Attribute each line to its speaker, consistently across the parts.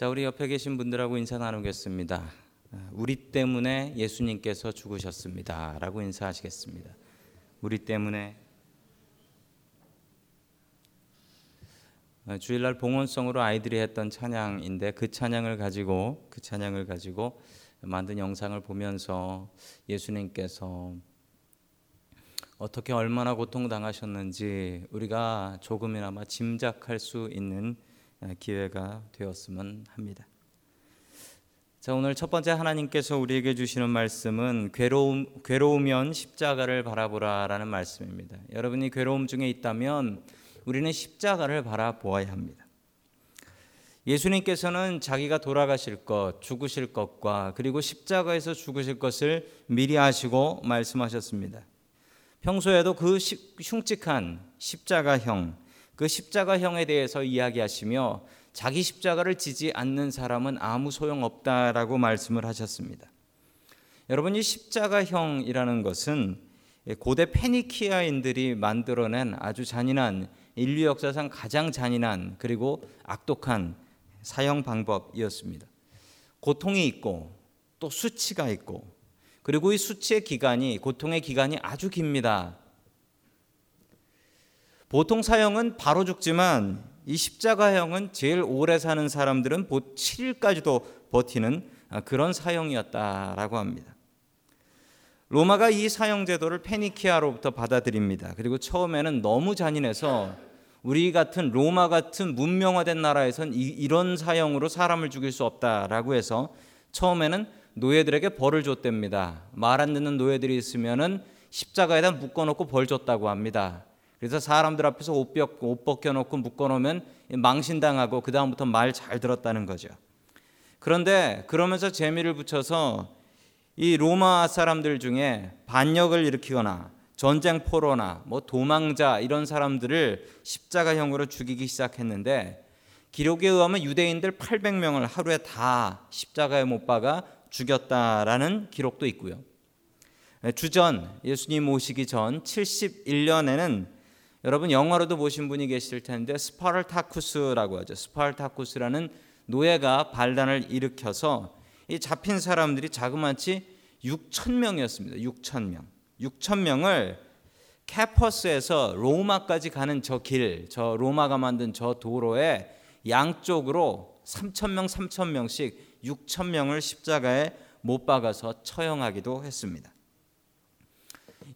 Speaker 1: 자, 우리 옆에 계신 분들하고 인사 나누겠습니다. 우리 때문에 예수님께서 죽으셨습니다. 라고 인사하시겠습니다. 우리 때문에 주일날 봉헌성으로 아이들이 했던 찬양인데 그 찬양을 가지고 그 찬양을 가지고 만든 영상을 보면서 예수님께서 어떻게 얼마나 고통당하셨는지 우리가 조금이나마 짐작할 수 있는 기회가 되었으면 합니다. 자, 오늘 첫 번째 하나님께서 우리에게 주시는 말씀은 괴로움 괴로우면 십자가를 바라보라라는 말씀입니다. 여러분이 괴로움 중에 있다면 우리는 십자가를 바라보아야 합니다. 예수님께서는 자기가 돌아가실 것, 죽으실 것과 그리고 십자가에서 죽으실 것을 미리 아시고 말씀하셨습니다. 평소에도 그 흉측한 십자가형, 그 십자가형에 대해서 이야기하시며 자기 십자가를 지지 않는 사람은 아무 소용 없다라고 말씀을 하셨습니다. 여러분 이 십자가형이라는 것은 고대 페니키아인들이 만들어낸 아주 잔인한 인류 역사상 가장 잔인한 그리고 악독한 사형 방법이었습니다. 고통이 있고 또 수치가 있고 그리고 이 수치의 기간이 고통의 기간이 아주 깁니다. 보통 사형은 바로 죽지만 이 십자가형은 제일 오래 사는 사람들은 7일까지도 버티는 그런 사형이었다라고 합니다. 로마가 이 사형 제도를 페니키아로부터 받아들입니다. 그리고 처음에는 너무 잔인해서 우리 같은 로마 같은 문명화된 나라에선 이, 런 사형으로 사람을 죽일 수 없다라고 해서 처음에는 노예들에게 벌을 줬답니다. 말 안 듣는 노예들이 있으면은 십자가에다 묶어놓고 벌 줬다고 합니다. 그래서 사람들 앞에서 옷, 옷 벗겨놓고 묶어놓으면 망신당하고 그 다음부터 말 잘 들었다는 거죠. 그런데 그러면서 재미를 붙여서 이 로마 사람들 중에 반역을 일으키거나 전쟁 포로나 뭐 도망자 이런 사람들을 십자가형으로 죽이기 시작했는데 기록에 의하면 유대인들 800명을 하루에 다 십자가에 못 박아 죽였다라는 기록도 있고요. 주전 예수님 오시기 전 71년에는 여러분 영화로도 보신 분이 계실 텐데 스파르타쿠스라고 하죠. 스파르타쿠스라는 노예가 반란을 일으켜서 이 잡힌 사람들이 자그마치 6천 명이었습니다. 6천 명. 6천 명을 캐퍼스에서 로마까지 가는 저 길, 저 로마가 만든 저 도로에 양쪽으로 3천 명, 3천 명씩 6천 명을 십자가에 못 박아서 처형하기도 했습니다.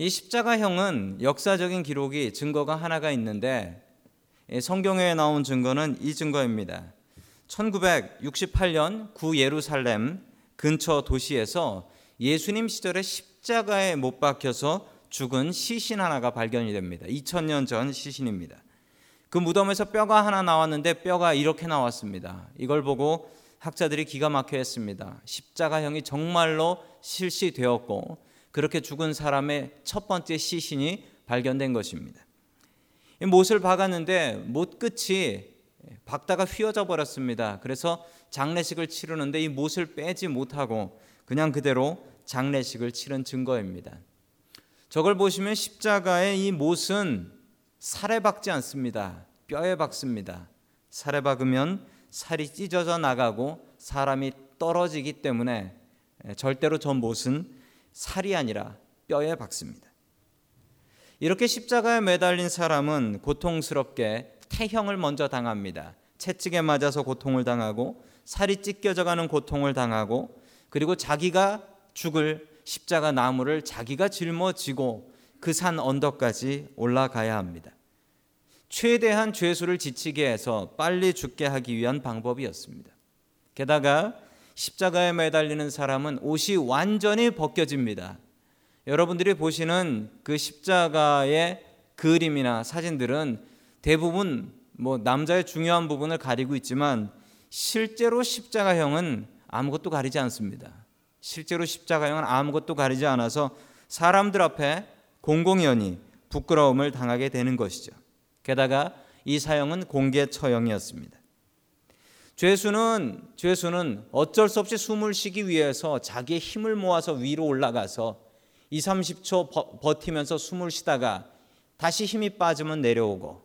Speaker 1: 이 십자가형은 역사적인 기록이 증거가 하나가 있는데 성경에 나온 증거는 이 증거입니다. 1968년 구 예루살렘 근처 도시에서 예수님 시절에 십자가에 못 박혀서 죽은 시신 하나가 발견이 됩니다. 2000년 전 시신입니다. 그 무덤에서 뼈가 하나 나왔는데 뼈가 이렇게 나왔습니다. 이걸 보고 학자들이 기가 막혀 했습니다. 십자가형이 정말로 실시되었고 그렇게 죽은 사람의 첫 번째 시신이 발견된 것입니다. 못을 박았는데 못 끝이 박다가 휘어져 버렸습니다. 그래서 장례식을 치르는데 이 못을 빼지 못하고 그냥 그대로 장례식을 치른 증거입니다. 저걸 보시면 십자가의 이 못은 살에 박지 않습니다. 뼈에 박습니다. 살에 박으면 살이 찢어져 나가고 사람이 떨어지기 때문에 절대로 저 못은 살이 아니라 뼈에 박습니다. 이렇게 십자가에 매달린 사람은 고통스럽게 태형을 먼저 당합니다. 채찍에 맞아서 고통을 당하고 살이 찢겨져 가는 고통을 당하고 그리고 자기가 죽을 십자가 나무를 자기가 짊어지고 그 산 언덕까지 올라가야 합니다. 최대한 죄수를 지치게 해서 빨리 죽게 하기 위한 방법이었습니다. 게다가 십자가에 매달리는 사람은 옷이 완전히 벗겨집니다. 여러분들이 보시는 그 십자가의 그림이나 사진들은 대부분 뭐 남자의 중요한 부분을 가리고 있지만 실제로 십자가형은 아무것도 가리지 않습니다. 실제로 십자가형은 아무것도 가리지 않아서 사람들 앞에 공공연히 부끄러움을 당하게 되는 것이죠. 게다가 이 사형은 공개 처형이었습니다. 죄수는 죄수는 어쩔 수 없이 숨을 쉬기 위해서 자기의 힘을 모아서 위로 올라가서 2, 30초 버티면서 숨을 쉬다가 다시 힘이 빠지면 내려오고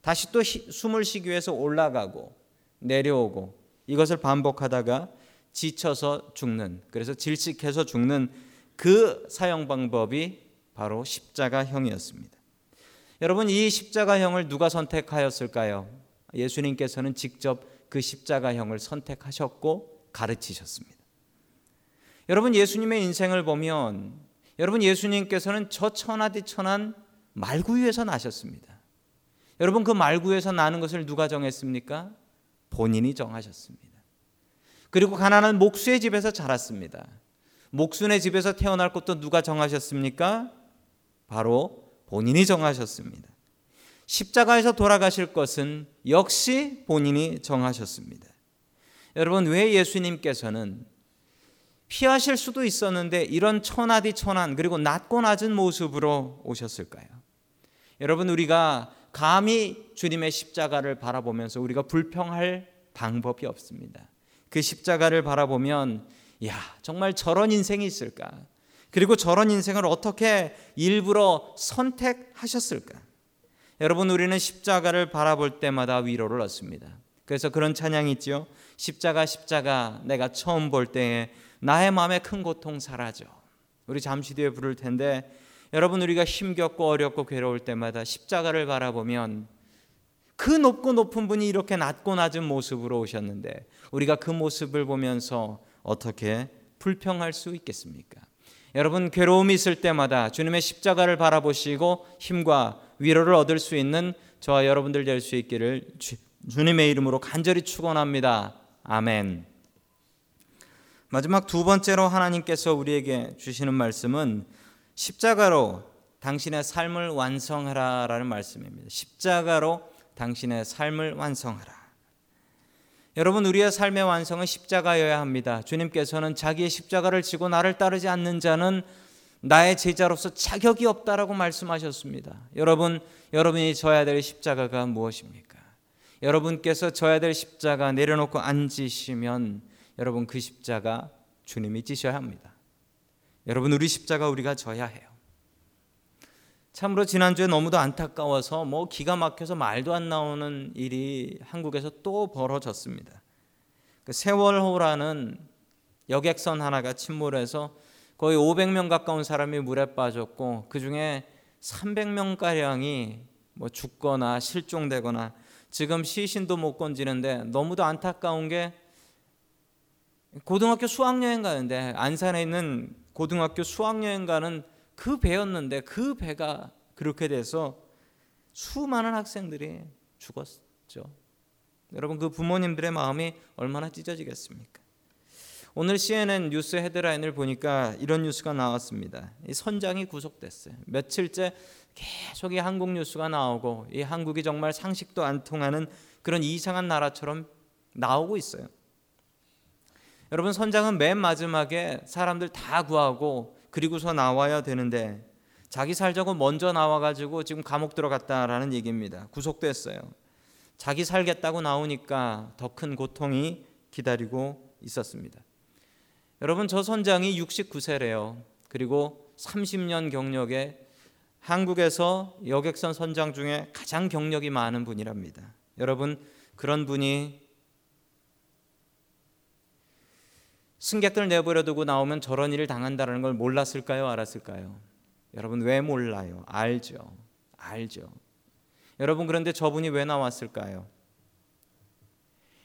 Speaker 1: 다시 또 숨을 쉬기 위해서 올라가고 내려오고 이것을 반복하다가 지쳐서 죽는 그래서 질식해서 죽는 그 사형 방법이 바로 십자가형이었습니다. 여러분 이 십자가형을 누가 선택하였을까요? 예수님께서는 직접 그 십자가형을 선택하셨고 가르치셨습니다. 여러분 예수님의 인생을 보면 여러분 예수님께서는 저 천하디천한 말구유에서 나셨습니다. 여러분 그 말구유에서 나는 것을 누가 정했습니까? 본인이 정하셨습니다. 그리고 가난한 목수의 집에서 자랐습니다. 목순의 집에서 태어날 것도 누가 정하셨습니까? 바로 본인이 정하셨습니다. 십자가에서 돌아가실 것은 역시 본인이 정하셨습니다. 여러분 왜 예수님께서는 피하실 수도 있었는데 이런 천하디 천한 그리고 낮고 낮은 모습으로 오셨을까요? 여러분 우리가 감히 주님의 십자가를 바라보면서 우리가 불평할 방법이 없습니다. 그 십자가를 바라보면 야 정말 저런 인생이 있을까? 그리고 저런 인생을 어떻게 일부러 선택하셨을까? 여러분 우리는 십자가를 바라볼 때마다 위로를 얻습니다. 그래서 그런 찬양이 있죠. 십자가 십자가 내가 처음 볼 때에 나의 마음에 큰 고통 사라져. 우리 잠시 뒤에 부를 텐데 여러분 우리가 힘겹고 어렵고 괴로울 때마다 십자가를 바라보면 그 높고 높은 분이 이렇게 낮고 낮은 모습으로 오셨는데 우리가 그 모습을 보면서 어떻게 불평할 수 있겠습니까? 여러분 괴로움이 있을 때마다 주님의 십자가를 바라보시고 힘과 위로를 얻을 수 있는 저와 여러분들 될 수 있기를 주, 주님의 이름으로 간절히 축원합니다. 아멘. 마지막 두 번째로 하나님께서 우리에게 주시는 말씀은 십자가로 당신의 삶을 완성하라라는 말씀입니다. 십자가로 당신의 삶을 완성하라. 여러분 우리의 삶의 완성은 십자가여야 합니다. 주님께서는 자기의 십자가를 지고 나를 따르지 않는 자는 나의 제자로서 자격이 없다라고 말씀하셨습니다. 여러분 여러분이 져야 될 십자가가 무엇입니까? 여러분께서 져야 될 십자가 내려놓고 앉으시면 여러분 그 십자가 주님이 지셔야 합니다. 여러분 우리 십자가 우리가 져야 해요. 참으로 지난주에 너무도 안타까워서 뭐 기가 막혀서 말도 안 나오는 일이 한국에서 또 벌어졌습니다. 그 세월호라는 여객선 하나가 침몰해서 거의 500명 가까운 사람이 물에 빠졌고 그 중에 300명 가량이 뭐 죽거나 실종되거나 지금 시신도 못 건지는데 너무도 안타까운 게 고등학교 수학여행 가는데 안산에 있는 고등학교 수학여행 가는 그 배였는데 그 배가 그렇게 돼서 수많은 학생들이 죽었죠. 여러분 그 부모님들의 마음이 얼마나 찢어지겠습니까? 오늘 CNN 뉴스 헤드라인을 보니까 이런 뉴스가 나왔습니다. 이 선장이 구속됐어요. 며칠째 계속 이 한국 뉴스가 나오고 이 한국이 정말 상식도 안 통하는 그런 이상한 나라처럼 나오고 있어요. 여러분 선장은 맨 마지막에 사람들 다 구하고 그리고서 나와야 되는데 자기 살자고 먼저 나와 가지고 지금 감옥 들어갔다라는 얘기입니다. 구속됐어요. 자기 살겠다고 나오니까 더 큰 고통이 기다리고 있었습니다. 여러분 저 선장이 69세래요. 그리고 30년 경력에 한국에서 여객선 선장 중에 가장 경력이 많은 분이랍니다. 여러분 그런 분이 승객들 내버려두고 나오면 저런 일을 당한다는 걸 몰랐을까요? 알았을까요? 여러분 왜 몰라요? 알죠. 알죠. 여러분 그런데 저분이 왜 나왔을까요?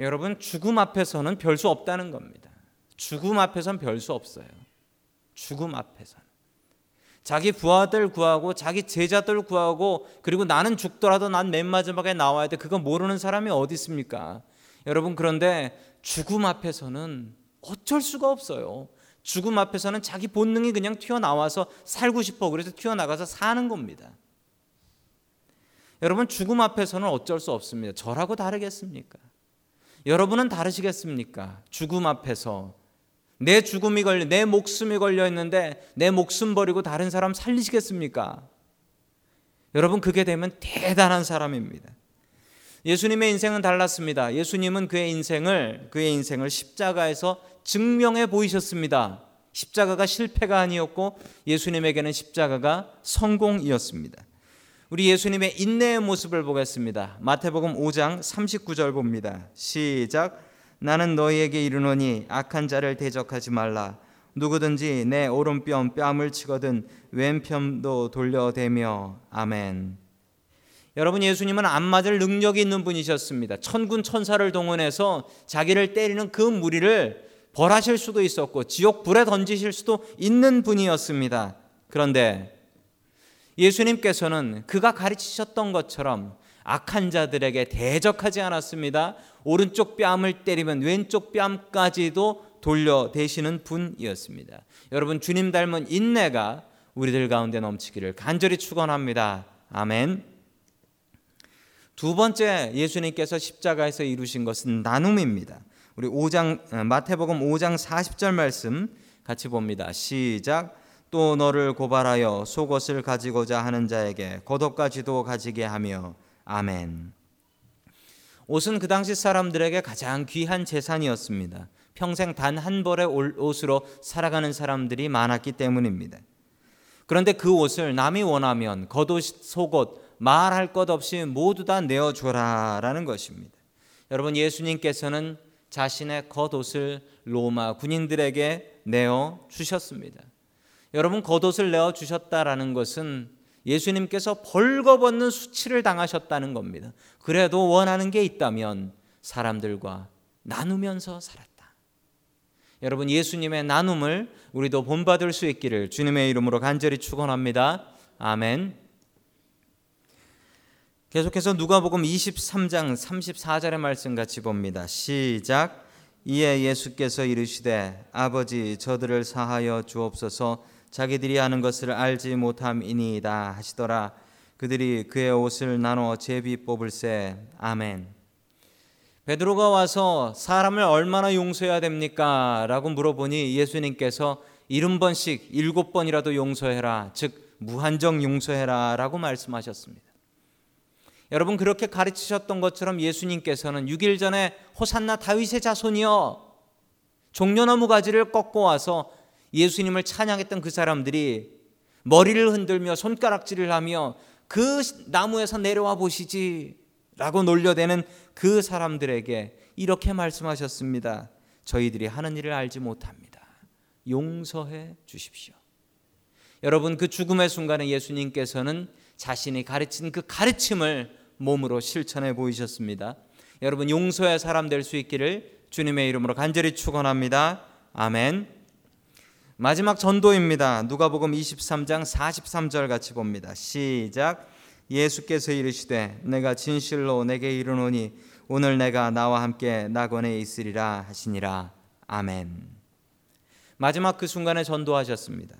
Speaker 1: 여러분 죽음 앞에서는 별 수 없다는 겁니다. 죽음 앞에서는 별수 없어요. 죽음 앞에서는. 자기 부하들 구하고 자기 제자들 구하고 그리고 나는 죽더라도 난 맨 마지막에 나와야 돼. 그거 모르는 사람이 어디 있습니까? 여러분 그런데 죽음 앞에서는 어쩔 수가 없어요. 죽음 앞에서는 자기 본능이 그냥 튀어나와서 살고 싶어. 그래서 튀어나가서 사는 겁니다. 여러분, 죽음 앞에서는 어쩔 수 없습니다. 저라고 다르겠습니까? 여러분은 다르시겠습니까? 죽음 앞에서. 내 죽음이 걸려, 내 목숨이 걸려 있는데 내 목숨 버리고 다른 사람 살리시겠습니까? 여러분, 그게 되면 대단한 사람입니다. 예수님의 인생은 달랐습니다. 예수님은 그의 인생을 그의 인생을 십자가에서 증명해 보이셨습니다. 십자가가 실패가 아니었고 예수님에게는 십자가가 성공이었습니다. 우리 예수님의 인내의 모습을 보겠습니다. 마태복음 5장 39절 봅니다. 시작. 나는 너희에게 이르노니 악한 자를 대적하지 말라 누구든지 내 오른뺨 뺨을 치거든 왼편도 돌려대며 아멘. 여러분 예수님은 안 맞을 능력이 있는 분이셨습니다. 천군 천사를 동원해서 자기를 때리는 그 무리를 벌하실 수도 있었고 지옥 불에 던지실 수도 있는 분이었습니다. 그런데 예수님께서는 그가 가르치셨던 것처럼 악한 자들에게 대적하지 않았습니다. 오른쪽 뺨을 때리면 왼쪽 뺨까지도 돌려대시는 분이었습니다. 여러분 주님 닮은 인내가 우리들 가운데 넘치기를 간절히 축원합니다. 아멘. 두 번째 예수님께서 십자가에서 이루신 것은 나눔입니다. 우리 5장 어, 마태복음 5장 40절 말씀 같이 봅니다. 시작. 또 너를 고발하여 속옷을 가지고자 하는 자에게 겉옷까지도 가지게 하며 아멘. 옷은 그 당시 사람들에게 가장 귀한 재산이었습니다. 평생 단 한 벌의 옷으로 살아가는 사람들이 많았기 때문입니다. 그런데 그 옷을 남이 원하면 겉옷, 속옷, 말할 것 없이 모두 다 내어줘라라는 것입니다. 여러분 예수님께서는 자신의 겉옷을 로마 군인들에게 내어 주셨습니다. 여러분 겉옷을 내어 주셨다라는 것은 예수님께서 벌거벗는 수치를 당하셨다는 겁니다. 그래도 원하는 게 있다면 사람들과 나누면서 살았다. 여러분 예수님의 나눔을 우리도 본받을 수 있기를 주님의 이름으로 간절히 축원합니다. 아멘. 계속해서 누가복음 23장 34절의 말씀 같이 봅니다. 시작. 이에 예수께서 이르시되 아버지 저들을 사하여 주옵소서 자기들이 하는 것을 알지 못함이니이다 하시더라. 그들이 그의 옷을 나눠 제비 뽑을세. 아멘. 베드로가 와서 사람을 얼마나 용서해야 됩니까? 라고 물어보니 예수님께서 일흔 번씩 일곱 번이라도 용서해라. 즉 무한정 용서해라 라고 말씀하셨습니다. 여러분 그렇게 가르치셨던 것처럼 예수님께서는 6일 전에 호산나 다윗의 자손이여 종려나무 가지를 꺾고 와서 예수님을 찬양했던 그 사람들이 머리를 흔들며 손가락질을 하며 그 나무에서 내려와 보시지 라고 놀려대는 그 사람들에게 이렇게 말씀하셨습니다. 저희들이 하는 일을 알지 못합니다. 용서해 주십시오. 여러분 그 죽음의 순간에 예수님께서는 자신이 가르친 그 가르침을 몸으로 실천해 보이셨습니다. 여러분 용서의 사람 될 수 있기를 주님의 이름으로 간절히 축원합니다. 아멘. 마지막 전도입니다. 누가복음 23장 43절 같이 봅니다. 시작. 예수께서 이르시되 내가 진실로 내게 이르노니 오늘 내가 나와 함께 낙원에 있으리라 하시니라 아멘. 마지막 그 순간에 전도하셨습니다.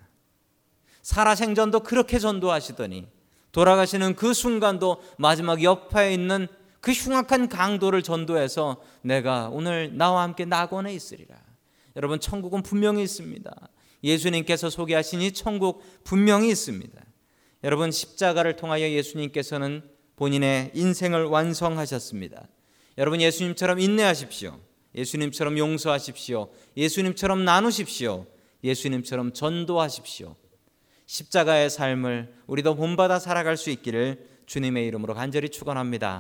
Speaker 1: 살아 생전도 그렇게 전도하시더니 돌아가시는 그 순간도 마지막 옆에 있는 그 흉악한 강도를 전도해서 내가 오늘 나와 함께 낙원에 있으리라. 여러분 천국은 분명히 있습니다. 예수님께서 소개하신 이 천국 분명히 있습니다. 여러분 십자가를 통하여 예수님께서는 본인의 인생을 완성하셨습니다. 여러분 예수님처럼 인내하십시오. 예수님처럼 용서하십시오. 예수님처럼 나누십시오. 예수님처럼 전도하십시오. 십자가의 삶을 우리도 본받아 살아갈 수 있기를 주님의 이름으로 간절히 축원합니다.